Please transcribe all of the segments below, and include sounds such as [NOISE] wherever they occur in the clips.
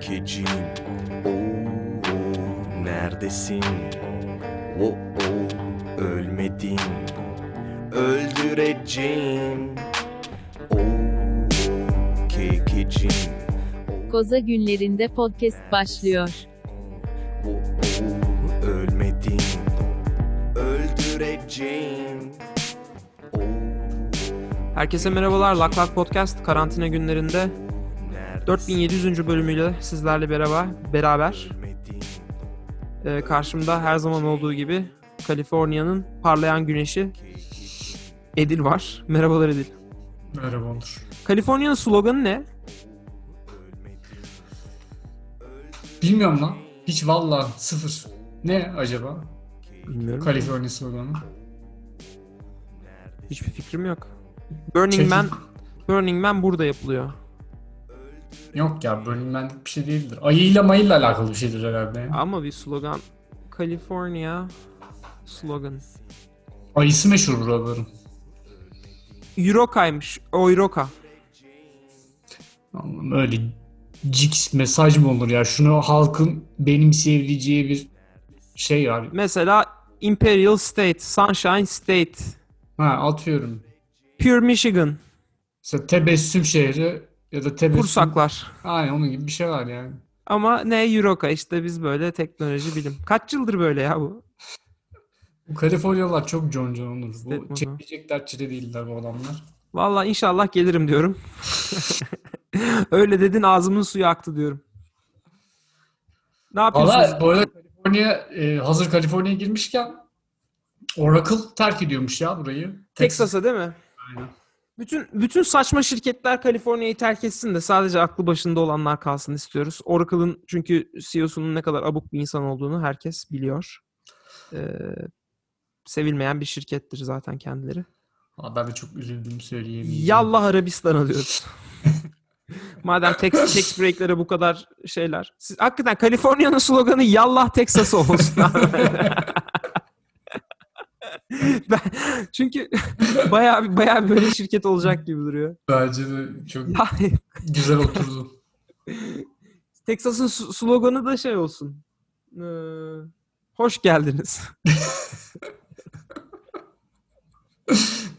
kekecim Oo, neredesin? Oo, ölmedin Öldüreceğim Oo, kekecim Koza günlerinde podcast başlıyor. Oo, ölmedin Öldüreceğim Herkese merhabalar. Lak Lak Podcast karantina günlerinde? 4700. bölümüyle sizlerle beraber beraber Ee, karşımda her zaman olduğu gibi Kaliforniya'nın parlayan güneşi Edil var. Merhabalar Edil. Merhaba Onur. Kaliforniya'nın sloganı ne? Bilmiyorum lan. Hiç valla sıfır. Ne acaba? Bilmiyorum. Kaliforniya sloganı. Hiçbir fikrim yok. Burning Çekil- Man Burning Man burada yapılıyor. Yok ya Man bir şey değildir. Ayıyla mayıyla alakalı bir şeydir herhalde. Ama bir slogan. California slogan. Ayısı meşhur buraların. Euroka'ymış. Euroka. Allah'ım öyle cix mesaj mı olur ya? Şunu halkın benimseyebileceği bir şey var. Mesela Imperial State, Sunshine State, Ha atıyorum. Pure Michigan, Mesela tebessüm şehri ya da tebessüm. Kursaklar. Aynen onun gibi bir şey var yani. Ama ne Euroka işte biz böyle teknoloji bilim. Kaç yıldır böyle ya bu? Bu Kaliforniyalılar çok con con olur. Bu çekecek dertçide değiller bu adamlar. Vallahi inşallah gelirim diyorum. [LAUGHS] Öyle dedin ağzımın suyu aktı diyorum. Ne yapıyorsunuz? Valla bu arada Kaliforniya e, hazır Kaliforniya'ya girmişken Oracle terk ediyormuş ya burayı. Texas'a değil mi? Aynen. Bütün bütün saçma şirketler Kaliforniya'yı terk etsin de sadece aklı başında olanlar kalsın istiyoruz. Oracle'ın çünkü CEO'sunun ne kadar abuk bir insan olduğunu herkes biliyor. Ee, sevilmeyen bir şirkettir zaten kendileri. Ben de çok üzüldüğümü söyleyeyim. Yallah Arabistan alıyoruz. [LAUGHS] Madem tax, tax break'lere bu kadar şeyler. Siz, hakikaten Kaliforniya'nın sloganı Yallah Texas olsun. [LAUGHS] ben, çünkü [LAUGHS] bayağı bayağı böyle şirket olacak gibi duruyor. Bence de çok güzel oturdu. [LAUGHS] Texas'ın sloganı da şey olsun. Ee, hoş geldiniz. [LAUGHS]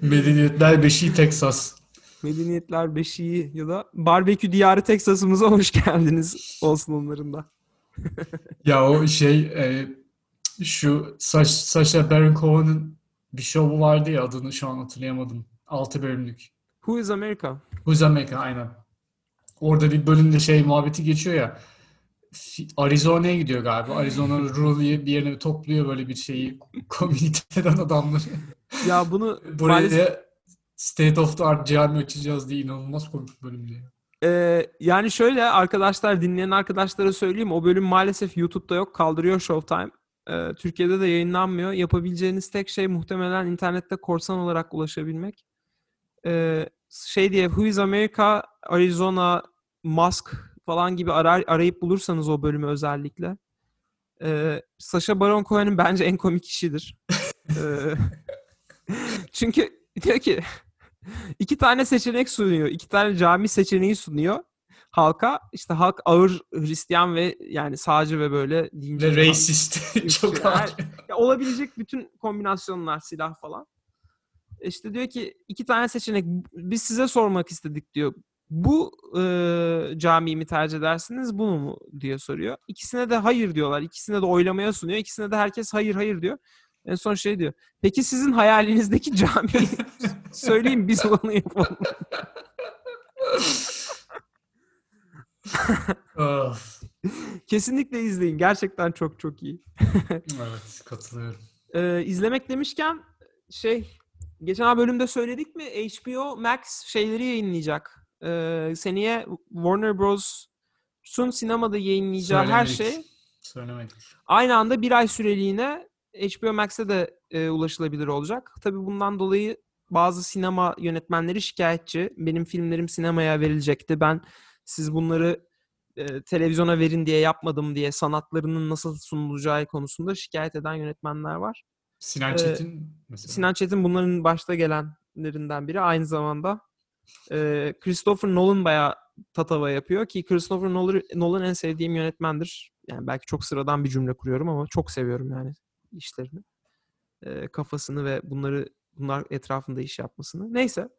Medeniyetler Beşiği Texas. Medeniyetler Beşiği ya da Barbekü Diyarı Texas'ımıza hoş geldiniz olsun onların da. Ya o şey e, şu Saş, Sacha Baron Cohen'ın bir şovu vardı ya adını şu an hatırlayamadım. 6 bölümlük. Who is America? Who's America aynen. Orada bir bölümde şey muhabbeti geçiyor ya. Arizona'ya gidiyor galiba. Arizona [LAUGHS] rural bir yerine topluyor böyle bir şeyi [LAUGHS] komüniteden adamları. Ya bunu [LAUGHS] Buraya maalesef State of the Art cami açacağız diye inanılmaz komik bir bölüm diye. Ee, yani şöyle arkadaşlar dinleyen arkadaşlara söyleyeyim o bölüm maalesef YouTube'da yok kaldırıyor Showtime. Türkiye'de de yayınlanmıyor. Yapabileceğiniz tek şey muhtemelen internette korsan olarak ulaşabilmek. Şey diye Who is America, Arizona, Musk falan gibi arar, arayıp bulursanız o bölümü özellikle. Sacha Baron Cohen'in bence en komik kişidir. Ee, [LAUGHS] çünkü diyor ki [LAUGHS] iki tane seçenek sunuyor. iki tane cami seçeneği sunuyor halka. İşte halk ağır Hristiyan ve yani sağcı ve böyle dinci. Ve racist. [LAUGHS] Çok Yani- ağır. Ya olabilecek bütün kombinasyonlar silah falan. İşte diyor ki iki tane seçenek biz size sormak istedik diyor. Bu e, camiyi mi tercih edersiniz bunu mu diye soruyor. İkisine de hayır diyorlar. İkisine de oylamaya sunuyor. İkisine de herkes hayır hayır diyor. En son şey diyor. Peki sizin hayalinizdeki camiyi [LAUGHS] söyleyin biz onu yapalım. [LAUGHS] Kesinlikle izleyin. Gerçekten çok çok iyi. [LAUGHS] Evet katılıyorum. Ee, izlemek demişken şey geçen bölümde söyledik mi HBO Max şeyleri yayınlayacak. Ee, seneye Warner Bros'un sinemada yayınlayacağı her Söylemedik. şey Söylemedik. aynı anda bir ay süreliğine HBO Max'e de e, ulaşılabilir olacak. Tabii bundan dolayı bazı sinema yönetmenleri şikayetçi. Benim filmlerim sinemaya verilecekti. Ben siz bunları e, televizyona verin diye yapmadım diye sanatlarının nasıl sunulacağı konusunda şikayet eden yönetmenler var. Sinan Ee, Çetin mesela. Sinan Çetin bunların başta gelenlerinden biri. Aynı zamanda e, Christopher Nolan bayağı tatava yapıyor ki Christopher Nolan, Nolan en sevdiğim yönetmendir. Yani belki çok sıradan bir cümle kuruyorum ama çok seviyorum yani işlerini. Ee, kafasını ve bunları bunlar etrafında iş yapmasını. Neyse.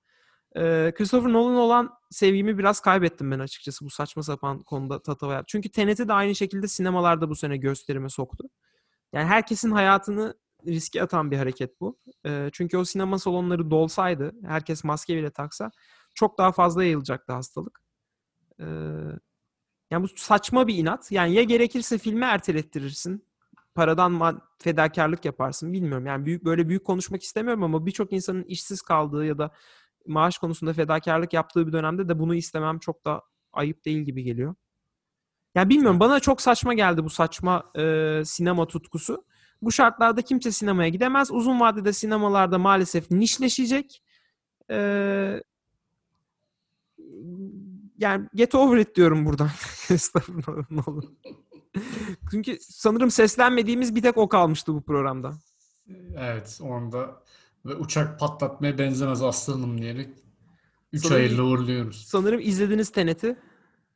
Ee, Christopher Nolan olan sevgimi biraz kaybettim ben açıkçası bu saçma sapan konuda tatava yap. Çünkü Tenet'i de aynı şekilde sinemalarda bu sene gösterime soktu. Yani herkesin hayatını riske atan bir hareket bu. Ee, çünkü o sinema salonları dolsaydı, herkes maske bile taksa çok daha fazla yayılacaktı hastalık. Ee, yani bu saçma bir inat. Yani ya gerekirse filmi ertelettirirsin. Paradan fedakarlık yaparsın. Bilmiyorum. Yani büyük böyle büyük konuşmak istemiyorum ama birçok insanın işsiz kaldığı ya da maaş konusunda fedakarlık yaptığı bir dönemde de bunu istemem çok da ayıp değil gibi geliyor. Yani bilmiyorum bana çok saçma geldi bu saçma e, sinema tutkusu. Bu şartlarda kimse sinemaya gidemez. Uzun vadede sinemalarda maalesef nişleşecek. Ee, yani get over it diyorum buradan. [LAUGHS] Estağfurullah, ne olur. Çünkü sanırım seslenmediğimiz bir tek o kalmıştı bu programda. Evet, onda ve uçak patlatmaya benzemez aslanım diyerek 3 Sanırım- hayırla uğurluyoruz. Sanırım izlediniz Tenet'i.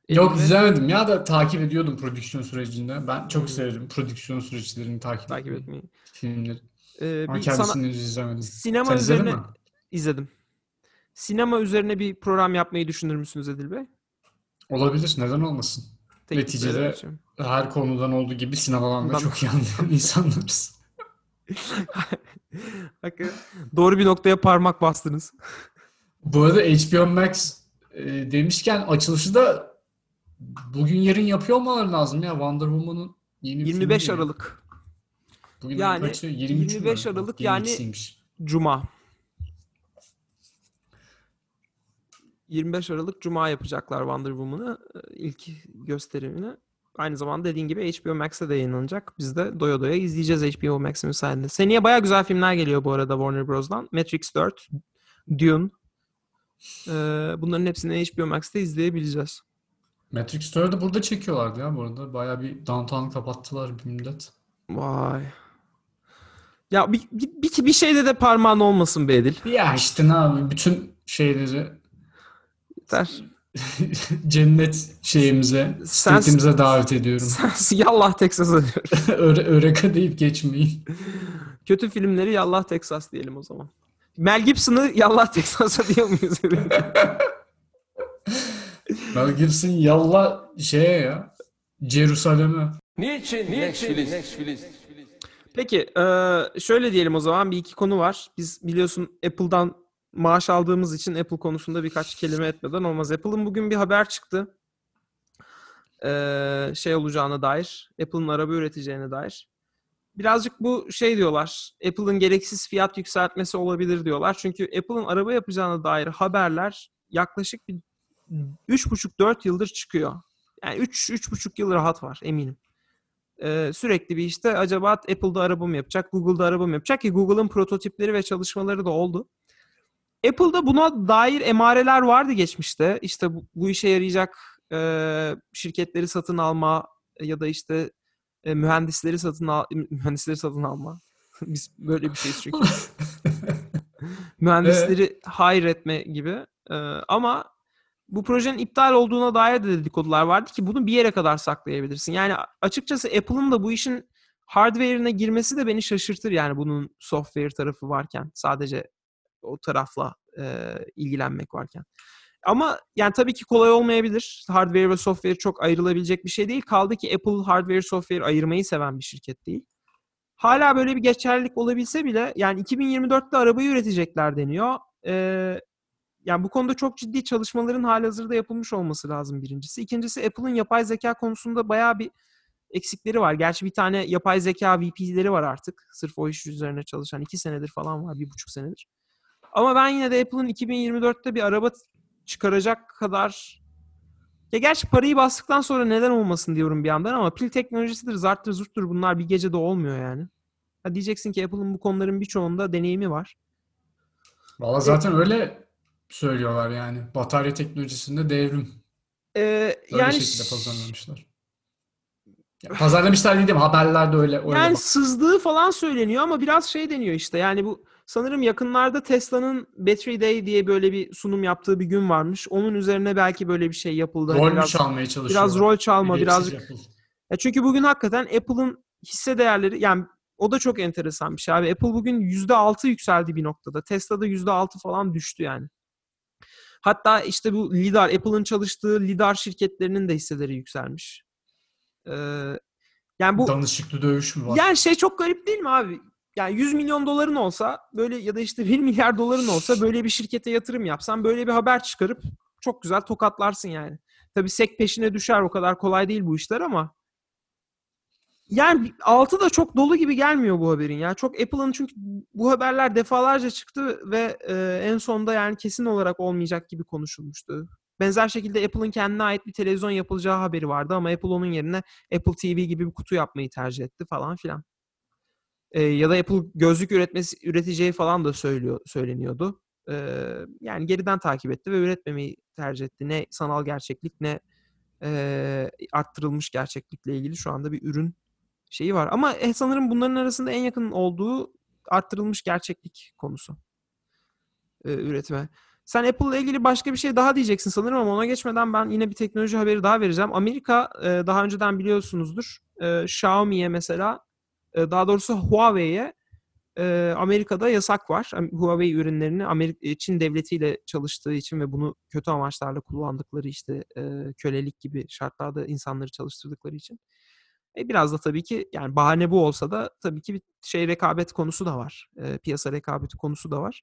Yok izlemedim ya da takip ediyordum prodüksiyon sürecinde. Ben çok severim prodüksiyon süreçlerini takip, takip etmeyi, filmleri. Ee, Ama bir sana, kendisini henüz izlemedim. sinema Sen üzerine mi? izledim. Sinema üzerine bir program yapmayı düşünür müsünüz Edil Bey? Olabilir, neden olmasın? Teklif Neticede-. Her konudan olduğu gibi sinemadan da çok iyi [LAUGHS] insanlarız. [LAUGHS] Doğru bir noktaya parmak bastınız. Bu arada HBO Max e, demişken açılışı da bugün yarın yapıyor olmaları lazım ya Wonder Woman'ın yeni bir filmi 25 geliyor. Aralık Bugün Yani kaçı? 23 mü? 25 Aralık yani- 22'siymiş. Cuma. 25 Aralık Cuma yapacaklar Wonder Woman'ı e, ilk gösterimini. Aynı zamanda dediğin gibi HBO Max'te de yayınlanacak. Biz de doya doya izleyeceğiz HBO Max'in sayesinde. Seneye baya güzel filmler geliyor bu arada Warner Bros'dan. Matrix 4, Dune. Ee, bunların hepsini HBO Max'te izleyebileceğiz. Matrix 4'ü burada çekiyorlardı ya bu arada. Bayağı bir downtown kapattılar bir müddet. Vay. Ya bir, bir, bir, bir şeyde de parmağın olmasın be Edil. Ya işte ne yapayım bütün şeyleri Yeter. [LAUGHS] cennet şeyimize, Sen- state'imize davet ediyorum. Sen yallah Texas'a diyorum. [LAUGHS] Öre, öreka deyip geçmeyin. Kötü filmleri Yallah Texas diyelim o zaman. Mel Gibson'ı Yallah Texas'a diyor muyuz? [LAUGHS] Mel Gibson yalla şeye ya. Jerusalem'e. Niçin? Niçin? Peki eee, şöyle diyelim o zaman bir iki konu var. Biz biliyorsun Apple'dan maaş aldığımız için Apple konusunda birkaç kelime etmeden olmaz. Apple'ın bugün bir haber çıktı. Eee, şey olacağına dair. Apple'ın araba üreteceğine dair. Birazcık bu şey diyorlar. Apple'ın gereksiz fiyat yükseltmesi olabilir diyorlar. Çünkü Apple'ın araba yapacağına dair haberler yaklaşık bir 3,5-4 yıldır çıkıyor. Yani 3 3,5 yıl rahat var eminim. Ee, sürekli bir işte acaba Apple'da araba mı yapacak, Google'da araba mı yapacak ki Google'ın prototipleri ve çalışmaları da oldu. Apple'da buna dair emareler vardı geçmişte. İşte bu, bu işe yarayacak e, şirketleri satın alma ya da işte e, mühendisleri satın al mühendisleri satın alma. [LAUGHS] Biz böyle bir şeyiz çünkü. [LAUGHS] mühendisleri hire etme gibi. Ee, ama bu projenin iptal olduğuna dair de dedikodular vardı ki bunu bir yere kadar saklayabilirsin. Yani açıkçası Apple'ın da bu işin hardware'ine girmesi de beni şaşırtır yani bunun software tarafı varken sadece o tarafla e, ilgilenmek varken. Ama yani tabii ki kolay olmayabilir. Hardware ve software çok ayrılabilecek bir şey değil. Kaldı ki Apple hardware software ayırmayı seven bir şirket değil. Hala böyle bir geçerlilik olabilse bile yani 2024'te arabayı üretecekler deniyor. Ee, yani bu konuda çok ciddi çalışmaların halihazırda yapılmış olması lazım birincisi. İkincisi Apple'ın yapay zeka konusunda bayağı bir eksikleri var. Gerçi bir tane yapay zeka VP'leri var artık. Sırf o iş üzerine çalışan. iki senedir falan var. Bir buçuk senedir. Ama ben yine de Apple'ın 2024'te bir araba çıkaracak kadar ya gerçi parayı bastıktan sonra neden olmasın diyorum bir yandan ama pil teknolojisidir, zarttır, zurttur bunlar bir gecede olmuyor yani. Ha diyeceksin ki Apple'ın bu konuların birçoğunda deneyimi var. Valla zaten öyle söylüyorlar yani. Batarya teknolojisinde devrim. Ee, Böyle yani şekilde pazarlamışlar. Ya pazarlamışlar dedim haberlerde öyle öyle Yani bak. sızdığı falan söyleniyor ama biraz şey deniyor işte. Yani bu sanırım yakınlarda Tesla'nın Battery Day diye böyle bir sunum yaptığı bir gün varmış. Onun üzerine belki böyle bir şey yapıldı. Hani Rol biraz, çalmaya çalışıyor? biraz rol çalma, birazcık. Ya çünkü bugün hakikaten Apple'ın hisse değerleri yani o da çok enteresan bir şey abi. Apple bugün %6 yükseldi bir noktada. Tesla'da %6 falan düştü yani. Hatta işte bu lidar, Apple'ın çalıştığı lidar şirketlerinin de hisseleri yükselmiş. Ee, yani bu Danışıklı dövüş mü var? yani şey çok garip değil mi abi? Yani 100 milyon doların olsa böyle ya da işte 1 [LAUGHS] milyar doların olsa böyle bir şirkete yatırım yapsan böyle bir haber çıkarıp çok güzel tokatlarsın yani. Tabii sek peşine düşer o kadar kolay değil bu işler ama yani altı da çok dolu gibi gelmiyor bu haberin ya. Çok Apple'ın çünkü bu haberler defalarca çıktı ve e, en sonunda yani kesin olarak olmayacak gibi konuşulmuştu. Benzer şekilde Apple'ın kendine ait bir televizyon yapılacağı haberi vardı ama Apple onun yerine Apple TV gibi bir kutu yapmayı tercih etti falan filan. E, ya da Apple gözlük üretmesi üreteceği falan da söylüyor söyleniyordu. E, yani geriden takip etti ve üretmemeyi tercih etti. Ne sanal gerçeklik ne e, arttırılmış gerçeklikle ilgili şu anda bir ürün şeyi var. Ama e, sanırım bunların arasında en yakın olduğu arttırılmış gerçeklik konusu e, üretime. Sen Apple ile ilgili başka bir şey daha diyeceksin sanırım ama ona geçmeden ben yine bir teknoloji haberi daha vereceğim. Amerika e, daha önceden biliyorsunuzdur e, Xiaomi'ye mesela daha doğrusu Huawei'ye e, Amerika'da yasak var. Huawei ürünlerini Amerika, Çin devletiyle çalıştığı için ve bunu kötü amaçlarla kullandıkları işte e, kölelik gibi şartlarda insanları çalıştırdıkları için. E, biraz da tabii ki yani bahane bu olsa da tabii ki bir şey rekabet konusu da var. E, piyasa rekabeti konusu da var.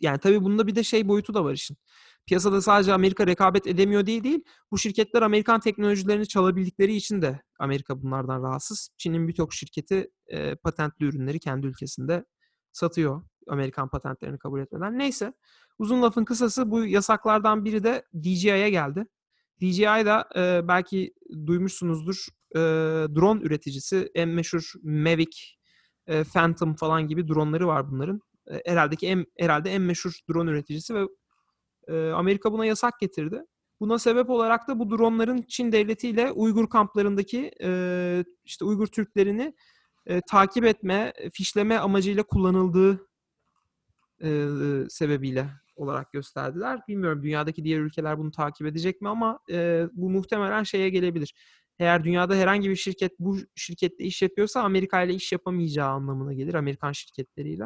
Yani tabii bunda bir de şey boyutu da var işin. Piyasada sadece Amerika rekabet edemiyor değil değil. Bu şirketler Amerikan teknolojilerini çalabildikleri için de Amerika bunlardan rahatsız. Çin'in birçok şirketi e, patentli ürünleri kendi ülkesinde satıyor. Amerikan patentlerini kabul etmeden. Neyse. Uzun lafın kısası bu yasaklardan biri de DJI'ye geldi. DJI da e, belki duymuşsunuzdur e, drone üreticisi. En meşhur Mavic, e, Phantom falan gibi dronları var bunların. E, herhalde ki en herhalde en meşhur drone üreticisi ve e, Amerika buna yasak getirdi. Buna sebep olarak da bu dronların Çin devletiyle Uygur kamplarındaki e, işte Uygur Türklerini e, takip etme, fişleme amacıyla kullanıldığı e, sebebiyle olarak gösterdiler. Bilmiyorum dünyadaki diğer ülkeler bunu takip edecek mi ama bu muhtemelen şeye gelebilir. Eğer dünyada herhangi bir şirket bu şirkette iş yapıyorsa Amerika ile iş yapamayacağı anlamına gelir Amerikan şirketleriyle.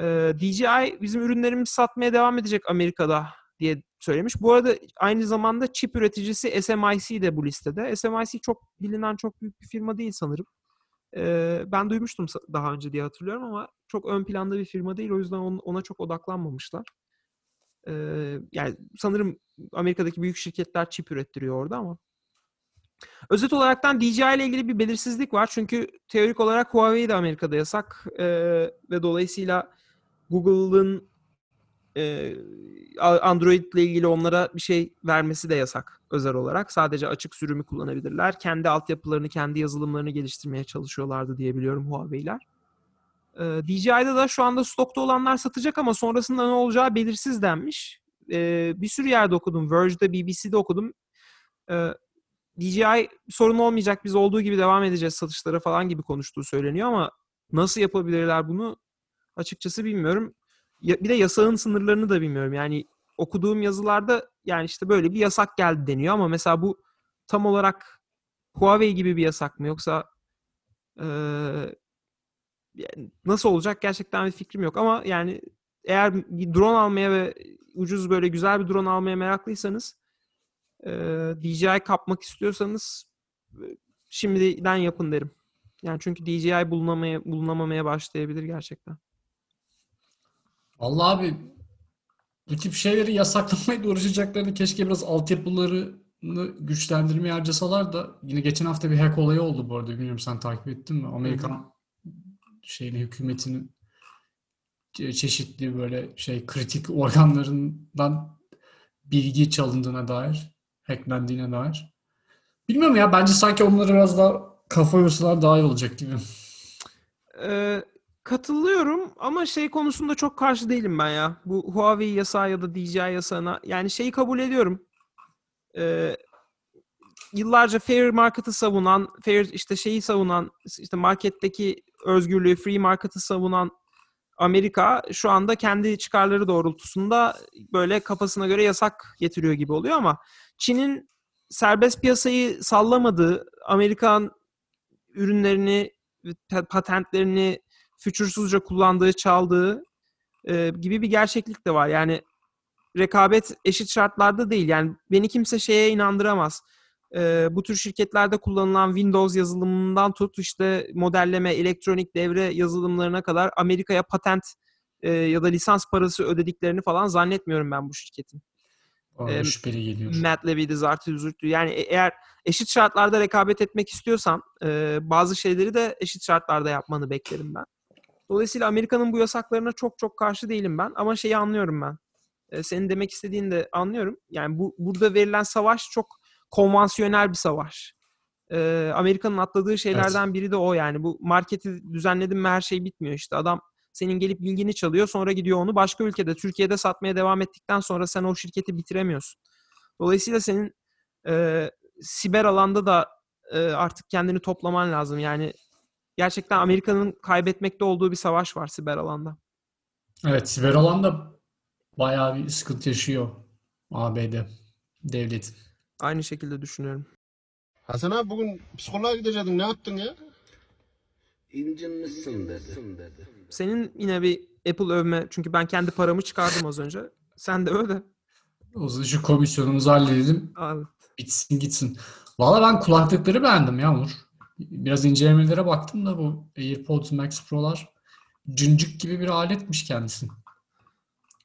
E, DJI bizim ürünlerimizi satmaya devam edecek Amerika'da diye söylemiş. Bu arada aynı zamanda çip üreticisi SMIC de bu listede. SMIC çok bilinen çok büyük bir firma değil sanırım. E, ben duymuştum daha önce diye hatırlıyorum ama çok ön planda bir firma değil. O yüzden ona çok odaklanmamışlar. E, yani sanırım Amerika'daki büyük şirketler çip ürettiriyor orada ama. Özet olaraktan DJI ile ilgili bir belirsizlik var. Çünkü teorik olarak Huawei de Amerika'da yasak. E, ve dolayısıyla Google'ın e, Android ile ilgili onlara bir şey vermesi de yasak özel olarak. Sadece açık sürümü kullanabilirler. Kendi altyapılarını, kendi yazılımlarını geliştirmeye çalışıyorlardı diye biliyorum Huawei'ler. E, DJI'de de şu anda stokta olanlar satacak ama sonrasında ne olacağı belirsiz denmiş. E, bir sürü yerde okudum. Verge'de, BBC'de okudum. E, DJI sorun olmayacak biz olduğu gibi devam edeceğiz satışlara falan gibi konuştuğu söyleniyor ama nasıl yapabilirler bunu açıkçası bilmiyorum. Bir de yasağın sınırlarını da bilmiyorum. Yani okuduğum yazılarda yani işte böyle bir yasak geldi deniyor ama mesela bu tam olarak Huawei gibi bir yasak mı yoksa e, nasıl olacak gerçekten bir fikrim yok ama yani eğer bir drone almaya ve ucuz böyle güzel bir drone almaya meraklıysanız e, DJI kapmak istiyorsanız şimdiden yapın derim. Yani çünkü DJI bulunamaya, bulunamamaya başlayabilir gerçekten. Vallahi abi bu tip şeyleri yasaklamaya uğraşacaklarını keşke biraz altyapılarını güçlendirmeye harcasalar da yine geçen hafta bir hack olayı oldu bu arada. Bilmiyorum sen takip ettin mi? Amerikan şeyini hükümetinin çeşitli böyle şey kritik organlarından bilgi çalındığına dair, hacklendiğine dair. Bilmiyorum ya bence sanki onları biraz daha kafa yorsalar daha iyi olacak gibi. Ee, katılıyorum ama şey konusunda çok karşı değilim ben ya. Bu Huawei yasağı ya da DJI yasağına. Yani şeyi kabul ediyorum. Ee, yıllarca fair market'ı savunan, fair işte şeyi savunan, işte marketteki özgürlüğü, free market'ı savunan Amerika şu anda kendi çıkarları doğrultusunda böyle kafasına göre yasak getiriyor gibi oluyor ama Çin'in serbest piyasayı sallamadığı, Amerikan ürünlerini, pa- patentlerini fütursuzca kullandığı, çaldığı e, gibi bir gerçeklik de var. Yani rekabet eşit şartlarda değil. Yani beni kimse şeye inandıramaz. E, bu tür şirketlerde kullanılan Windows yazılımından tut işte modelleme, elektronik devre yazılımlarına kadar Amerika'ya patent e, ya da lisans parası ödediklerini falan zannetmiyorum ben bu şirketin. Em, şüpheli geliyor. Matt Levy'di, Zartı Zürt'ü. Yani e- eğer eşit şartlarda rekabet etmek istiyorsan e, bazı şeyleri de eşit şartlarda yapmanı beklerim ben. Dolayısıyla Amerika'nın bu yasaklarına çok çok karşı değilim ben. Ama şeyi anlıyorum ben. E, senin demek istediğini de anlıyorum. Yani bu burada verilen savaş çok konvansiyonel bir savaş. E, Amerika'nın atladığı şeylerden biri de o yani. Bu marketi düzenledim mi her şey bitmiyor işte. Adam senin gelip bilgini çalıyor sonra gidiyor onu başka ülkede Türkiye'de satmaya devam ettikten sonra sen o şirketi bitiremiyorsun. Dolayısıyla senin e, siber alanda da e, artık kendini toplaman lazım. Yani gerçekten Amerika'nın kaybetmekte olduğu bir savaş var siber alanda. Evet, siber alanda bayağı bir sıkıntı yaşıyor ABD devlet. Aynı şekilde düşünüyorum. Hasan abi bugün psikoloğa gidecektin. Ne yaptın ya? İncinmişsin dedi. Senin yine bir Apple övme çünkü ben kendi paramı çıkardım az önce. Sen de öyle. O zaman şu komisyonumuzu halledelim. Abi. Bitsin gitsin. Valla ben kulaklıkları beğendim ya Onur. Biraz incelemelere baktım da bu AirPods Max Pro'lar cıncık gibi bir aletmiş kendisi.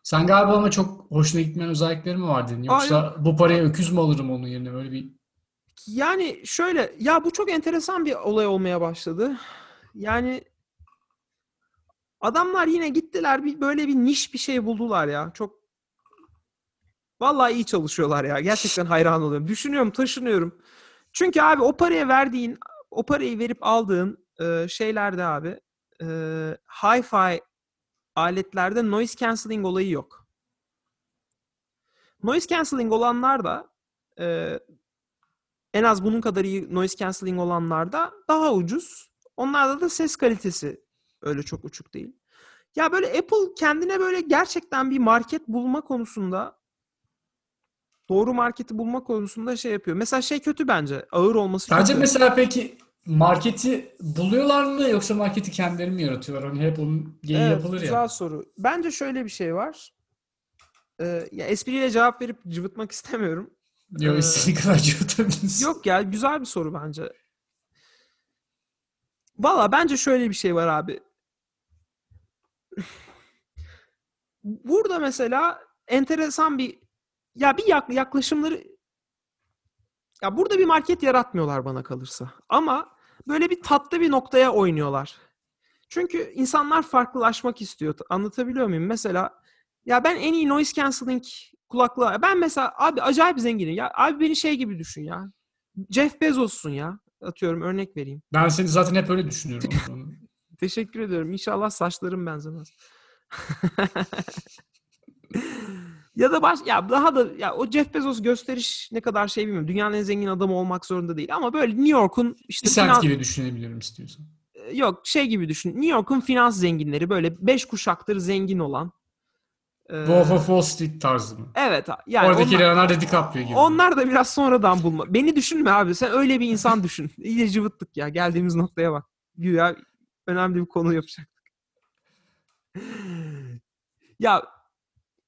Sen galiba ama çok hoşuna gitmeyen özellikleri mi var dedin? Yoksa bu paraya öküz mü alırım onun yerine böyle bir Yani şöyle ya bu çok enteresan bir olay olmaya başladı. Yani adamlar yine gittiler bir böyle bir niş bir şey buldular ya. Çok vallahi iyi çalışıyorlar ya. Gerçekten hayran oluyorum. Düşünüyorum, taşınıyorum. Çünkü abi o paraya verdiğin, o parayı verip aldığın e, şeylerde abi e, hi-fi aletlerde noise cancelling olayı yok. Noise cancelling olanlar da e, en az bunun kadar iyi noise cancelling olanlarda daha ucuz. Onlarda da ses kalitesi öyle çok uçuk değil. Ya böyle Apple kendine böyle gerçekten bir market bulma konusunda doğru marketi bulma konusunda şey yapıyor. Mesela şey kötü bence. Ağır olması Sence kötü. mesela peki marketi buluyorlar mı yoksa marketi kendileri mi yaratıyorlar? Hani hep onun geyiği Evet, yapılır güzel ya. soru. Bence şöyle bir şey var. Ee, ya espriyle cevap verip cıvıtmak istemiyorum. Yok Ee, istediğin kadar cıvıtabilirsin. Yok ya güzel bir soru bence. Valla bence şöyle bir şey var abi. Burada mesela enteresan bir ya bir yak- yaklaşımları ya burada bir market yaratmıyorlar bana kalırsa. Ama böyle bir tatlı bir noktaya oynuyorlar. Çünkü insanlar farklılaşmak istiyor. Anlatabiliyor muyum? Mesela ya ben en iyi noise cancelling kulaklığı ben mesela abi acayip zenginim. Ya abi beni şey gibi düşün ya. Jeff Bezos'sun ya. Atıyorum örnek vereyim. Ben seni zaten hep öyle düşünüyorum. [LAUGHS] Teşekkür ediyorum. İnşallah saçlarım benzemez. [LAUGHS] ya da baş ya daha da ya o Jeff Bezos gösteriş ne kadar şey bilmiyorum. Dünyanın en zengin adamı olmak zorunda değil ama böyle New York'un işte sent finans- gibi düşünebilirim istiyorsan. yok şey gibi düşün. New York'un finans zenginleri böyle beş kuşaktır zengin olan. Ee, Wolf of Wall Street tarzı mı? evet yani Oradaki onlar, Leonardo DiCaprio gibi. onlar da biraz sonradan bulma. Beni düşünme abi. Sen öyle bir insan düşün. [LAUGHS] İyice cıvıttık ya. Geldiğimiz noktaya bak. Güya önemli bir konu yapacaktık. [LAUGHS] ya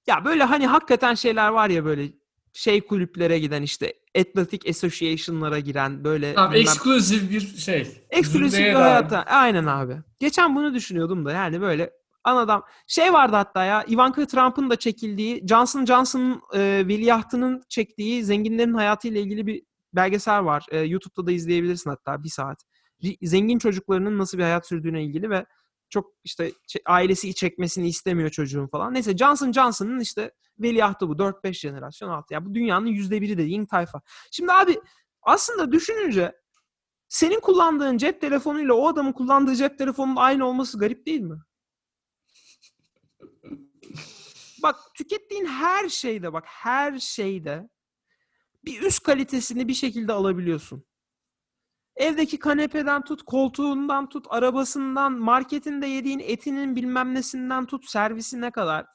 ya böyle hani hakikaten şeyler var ya böyle şey kulüplere giden işte Athletic Association'lara giren böyle Tamam, bilmem- eksklusif bir şey. Eksklusif bir hayata. Aynen abi. Geçen bunu düşünüyordum da yani böyle anadan şey vardı hatta ya Ivanka Trump'ın da çekildiği Johnson Johnson'ın e, veliahtının çektiği zenginlerin hayatıyla ilgili bir belgesel var. E, YouTube'da da izleyebilirsin hatta bir saat. Zengin çocuklarının nasıl bir hayat sürdüğüne ilgili ve çok işte ailesi çekmesini istemiyor çocuğun falan. Neyse Johnson Johnson'ın işte veliahtı bu. 4-5 jenerasyon altı. Yani bu dünyanın yüzde biri dediğin tayfa. Şimdi abi aslında düşününce senin kullandığın cep telefonuyla o adamın kullandığı cep telefonunun aynı olması garip değil mi? Bak tükettiğin her şeyde bak her şeyde bir üst kalitesini bir şekilde alabiliyorsun. Evdeki kanepeden tut, koltuğundan tut, arabasından, marketinde yediğin etinin bilmem nesinden tut, servisine kadar.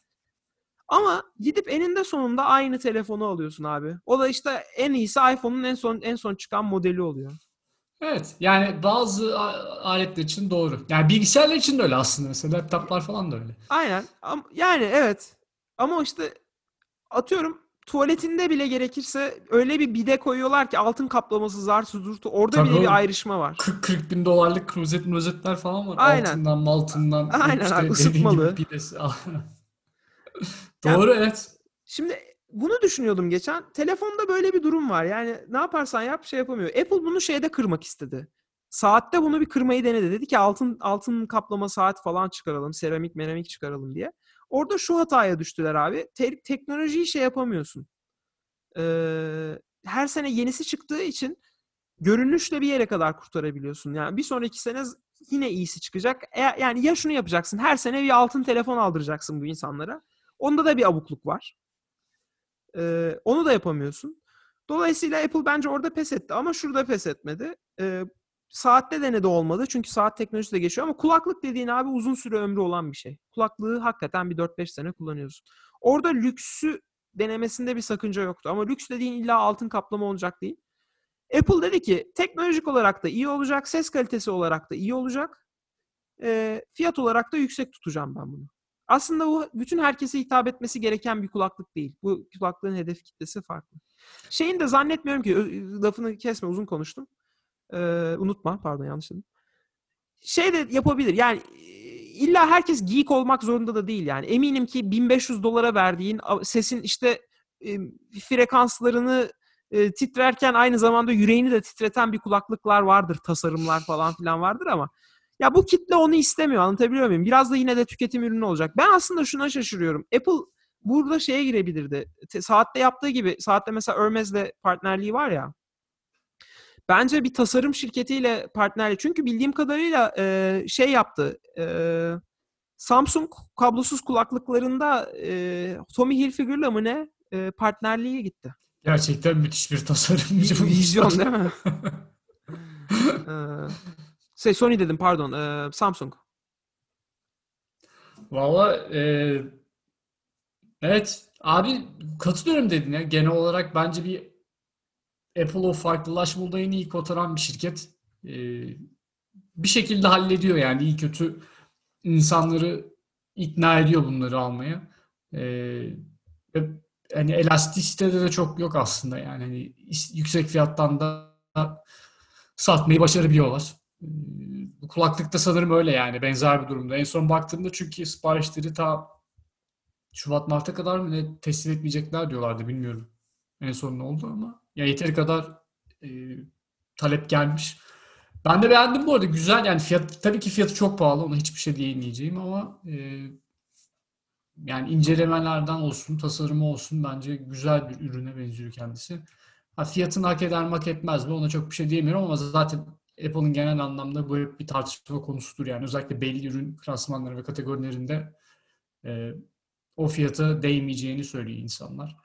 Ama gidip eninde sonunda aynı telefonu alıyorsun abi. O da işte en iyisi iPhone'un en son en son çıkan modeli oluyor. Evet. Yani bazı aletler için doğru. Yani bilgisayarlar için de öyle aslında mesela. Laptoplar falan da öyle. Aynen. Yani evet. Ama işte atıyorum tuvaletinde bile gerekirse öyle bir bide koyuyorlar ki altın kaplaması zar sudurtu. Orada Tabii bile oğlum. bir ayrışma var. 40, 40 bin dolarlık klozet rozetler falan var. Aynen. Altından maltından. [LAUGHS] Aynen işte abi, ısıtmalı. gibi pidesi. [LAUGHS] Doğru evet. Şimdi bunu düşünüyordum geçen. Telefonda böyle bir durum var. Yani ne yaparsan yap şey yapamıyor. Apple bunu şeyde kırmak istedi. Saatte bunu bir kırmayı denedi. Dedi ki altın altın kaplama saat falan çıkaralım. Seramik meramik çıkaralım diye. Orada şu hataya düştüler abi. Te- teknolojiyi şey yapamıyorsun. Ee, her sene yenisi çıktığı için görünüşle bir yere kadar kurtarabiliyorsun. Yani bir sonraki sene yine iyisi çıkacak. E- yani ya şunu yapacaksın. Her sene bir altın telefon aldıracaksın bu insanlara. Onda da bir abukluk var. Ee, onu da yapamıyorsun. Dolayısıyla Apple bence orada pes etti ama şurada pes etmedi. Ee, saatte denedi olmadı çünkü saat teknolojisi de geçiyor ama kulaklık dediğin abi uzun süre ömrü olan bir şey. Kulaklığı hakikaten bir 4-5 sene kullanıyorsun. Orada lüksü denemesinde bir sakınca yoktu ama lüks dediğin illa altın kaplama olacak değil. Apple dedi ki teknolojik olarak da iyi olacak, ses kalitesi olarak da iyi olacak. Ee, fiyat olarak da yüksek tutacağım ben bunu. Aslında bu bütün herkese hitap etmesi gereken bir kulaklık değil. Bu kulaklığın hedef kitlesi farklı. Şeyin de zannetmiyorum ki lafını kesme uzun konuştum. Ee, unutma pardon yanlış dedim. Şey de yapabilir yani illa herkes geek olmak zorunda da değil yani. Eminim ki 1500 dolara verdiğin sesin işte e, frekanslarını e, titrerken aynı zamanda yüreğini de titreten bir kulaklıklar vardır. Tasarımlar falan filan vardır ama ya bu kitle onu istemiyor anlatabiliyor muyum? Biraz da yine de tüketim ürünü olacak. Ben aslında şuna şaşırıyorum. Apple burada şeye girebilirdi. Te- saatte yaptığı gibi saatte mesela Hermes'le partnerliği var ya. Bence bir tasarım şirketiyle partnerliği. Çünkü bildiğim kadarıyla e, şey yaptı. E, Samsung kablosuz kulaklıklarında e, Tommy Hilfiger'la mı ne e, partnerliğe gitti. Gerçekten müthiş bir tasarımcı. Vizyon değil mi? [LAUGHS] Şey Sony dedim pardon. Ee, Samsung. Valla e, evet abi katılıyorum dedin ya. Genel olarak bence bir Apple o farklılaşma olayını iyi kotaran bir şirket. E, bir şekilde hallediyor yani iyi kötü insanları ikna ediyor bunları almaya. E, ve hani elastisitede de çok yok aslında yani hani yüksek fiyattan da satmayı başarabiliyorlar. E, Bu kulaklıkta sanırım öyle yani benzer bir durumda. En son baktığımda çünkü siparişleri ta Şubat Mart'a kadar mı ne teslim etmeyecekler diyorlardı bilmiyorum. En son ne oldu ama ya yeteri kadar e, talep gelmiş. Ben de beğendim bu arada güzel yani fiyat tabii ki fiyatı çok pahalı ona hiçbir şey diyemeyeceğim ama e, yani incelemelerden olsun tasarımı olsun bence güzel bir ürüne benziyor kendisi. Ha, fiyatını hak eder mi hak etmez mi ona çok bir şey diyemiyorum ama zaten Apple'ın genel anlamda bu hep bir tartışma konusudur. Yani özellikle belli ürün klasmanları ve kategorilerinde e, o fiyata değmeyeceğini söylüyor insanlar.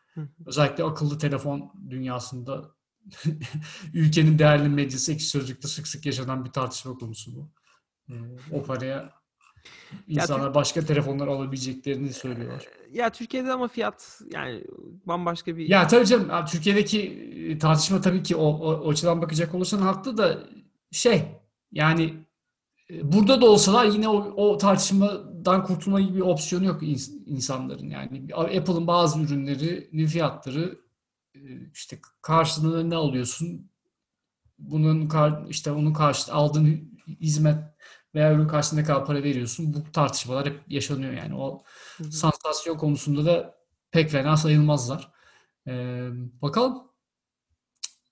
Özellikle akıllı telefon dünyasında [LAUGHS] ülkenin değerli medyası ekşi sözlükte sık sık yaşanan bir tartışma konusu bu. E, o paraya insanlar başka telefonlar alabileceklerini söylüyorlar. Ya Türkiye'de ama fiyat yani bambaşka bir Ya tabii canım Türkiye'deki e, tartışma tabii ki o, o, o açıdan bakacak olursan haklı da şey yani e, burada da olsalar yine o, o tartışmadan kurtulma gibi bir opsiyonu yok ins- insanların. Yani Apple'ın bazı ürünlerinin fiyatları e, işte karşılığında ne alıyorsun? Bunun işte onun karşı aldığın hizmet veya ürün karşılığında ne kadar para veriyorsun? Bu tartışmalar hep yaşanıyor yani. O Hı hı. sansasyon konusunda da pek fena sayılmazlar. Ee, bakalım.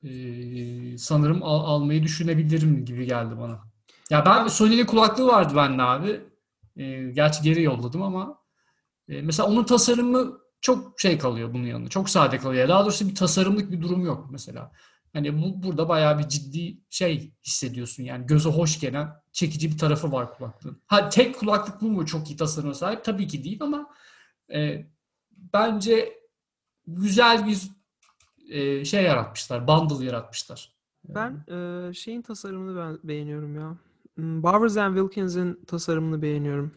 Ee, sanırım al- almayı düşünebilirim gibi geldi bana. Ya ben Sony'nin kulaklığı vardı bende abi. Ee, gerçi geri yolladım ama e, mesela onun tasarımı çok şey kalıyor bunun yanında. Çok sade kalıyor. Daha doğrusu bir tasarımlık bir durum yok mesela. Hani bu, burada bayağı bir ciddi şey hissediyorsun. Yani göze hoş gelen çekici bir tarafı var kulaklığın. Ha tek kulaklık bu mu çok iyi tasarıma sahip? Tabii ki değil ama e, bence güzel bir e, şey yaratmışlar. Bundle yaratmışlar. Ben e, şeyin tasarımını ben beğeniyorum ya. Hmm, Bowers and Wilkins'in tasarımını beğeniyorum.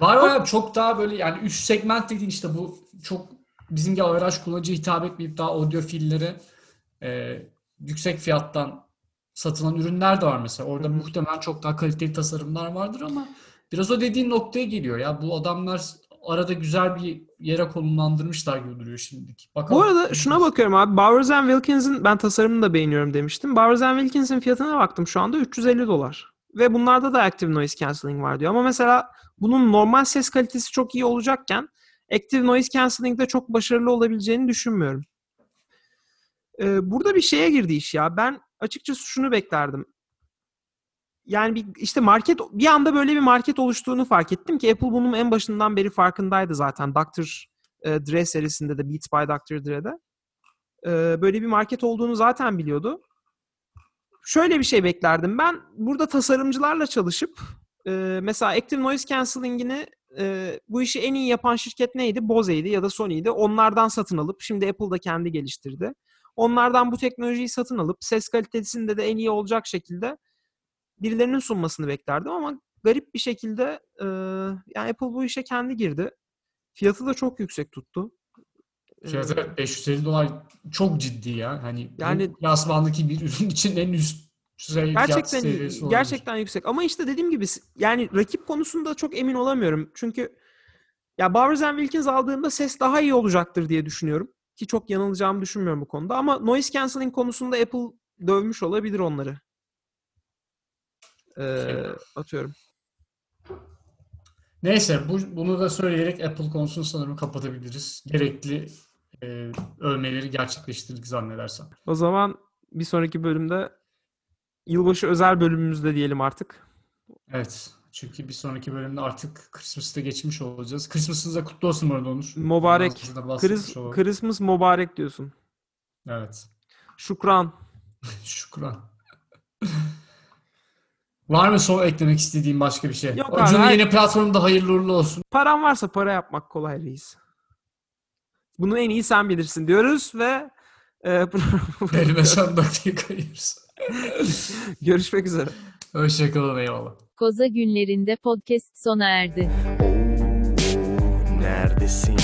Var var çok daha böyle yani üst segment dediğin işte bu çok bizim gibi averaj kullanıcıya hitap etmeyip daha audiofillere e, yüksek fiyattan satılan ürünler de var mesela. Orada muhtemelen çok daha kaliteli tasarımlar vardır ama biraz o dediğin noktaya geliyor ya. Bu adamlar arada güzel bir yere konumlandırmışlar gibi duruyor şimdilik. Bakalım. Bu arada şuna bakıyorum abi. Bowers and Wilkins'in ben tasarımını da beğeniyorum demiştim. Bowers and Wilkins'in fiyatına baktım şu anda 350 dolar. Ve bunlarda da Active Noise Cancelling var diyor. Ama mesela bunun normal ses kalitesi çok iyi olacakken Active Noise Cancelling'de çok başarılı olabileceğini düşünmüyorum. Ee, burada bir şeye girdi iş ya. Ben açıkçası şunu beklerdim. Yani bir işte market bir anda böyle bir market oluştuğunu fark ettim ki Apple bunun en başından beri farkındaydı zaten. Dr. e, Dre serisinde de Beats by Dr. Dre'de. E, böyle bir market olduğunu zaten biliyordu. Şöyle bir şey beklerdim. Ben burada tasarımcılarla çalışıp e, mesela Active Noise Cancelling'ini bu işi en iyi yapan şirket neydi? Bose'ydi ya da Sony'ydi. Onlardan satın alıp şimdi Apple da kendi geliştirdi. Onlardan bu teknolojiyi satın alıp ses kalitesinde de en iyi olacak şekilde birilerinin sunmasını beklerdim ama garip bir şekilde e, yani Apple bu işe kendi girdi. Fiyatı da çok yüksek tuttu. Fiyatı evet, 550 dolar çok ciddi ya. Hani Yani- klasmandaki bir ürün için en üst düzey gerçekten olabilir. gerçekten yüksek ama işte dediğim gibi yani rakip konusunda çok emin olamıyorum. Çünkü ya Bowers Wilkins aldığında ses daha iyi olacaktır diye düşünüyorum. Ki çok yanılacağımı düşünmüyorum bu konuda ama noise cancelling konusunda Apple dövmüş olabilir onları. Ee, atıyorum. Neyse bu, bunu da söyleyerek Apple konusunu sanırım kapatabiliriz. Gerekli e, övmeleri gerçekleştirdik zannedersem. O zaman bir sonraki bölümde yılbaşı özel bölümümüzde diyelim artık. Evet. Çünkü bir sonraki bölümde artık Christmas'ta geçmiş olacağız. Christmas'ınız da kutlu olsun bu arada Onur. Mübarek. Olalım. Christmas mübarek diyorsun. Evet. Şükran. [LAUGHS] Şükran. Var mı son eklemek istediğin başka bir şey? Yok abi, Acun'un yeni platformda hayırlı uğurlu olsun. Paran varsa para yapmak kolay reis. Bunu en iyi sen bilirsin diyoruz ve e, [LAUGHS] Elime son noktayı koyuyoruz. [LAUGHS] Görüşmek üzere. Hoşçakalın eyvallah. Koza günlerinde podcast sona erdi. Neredesin?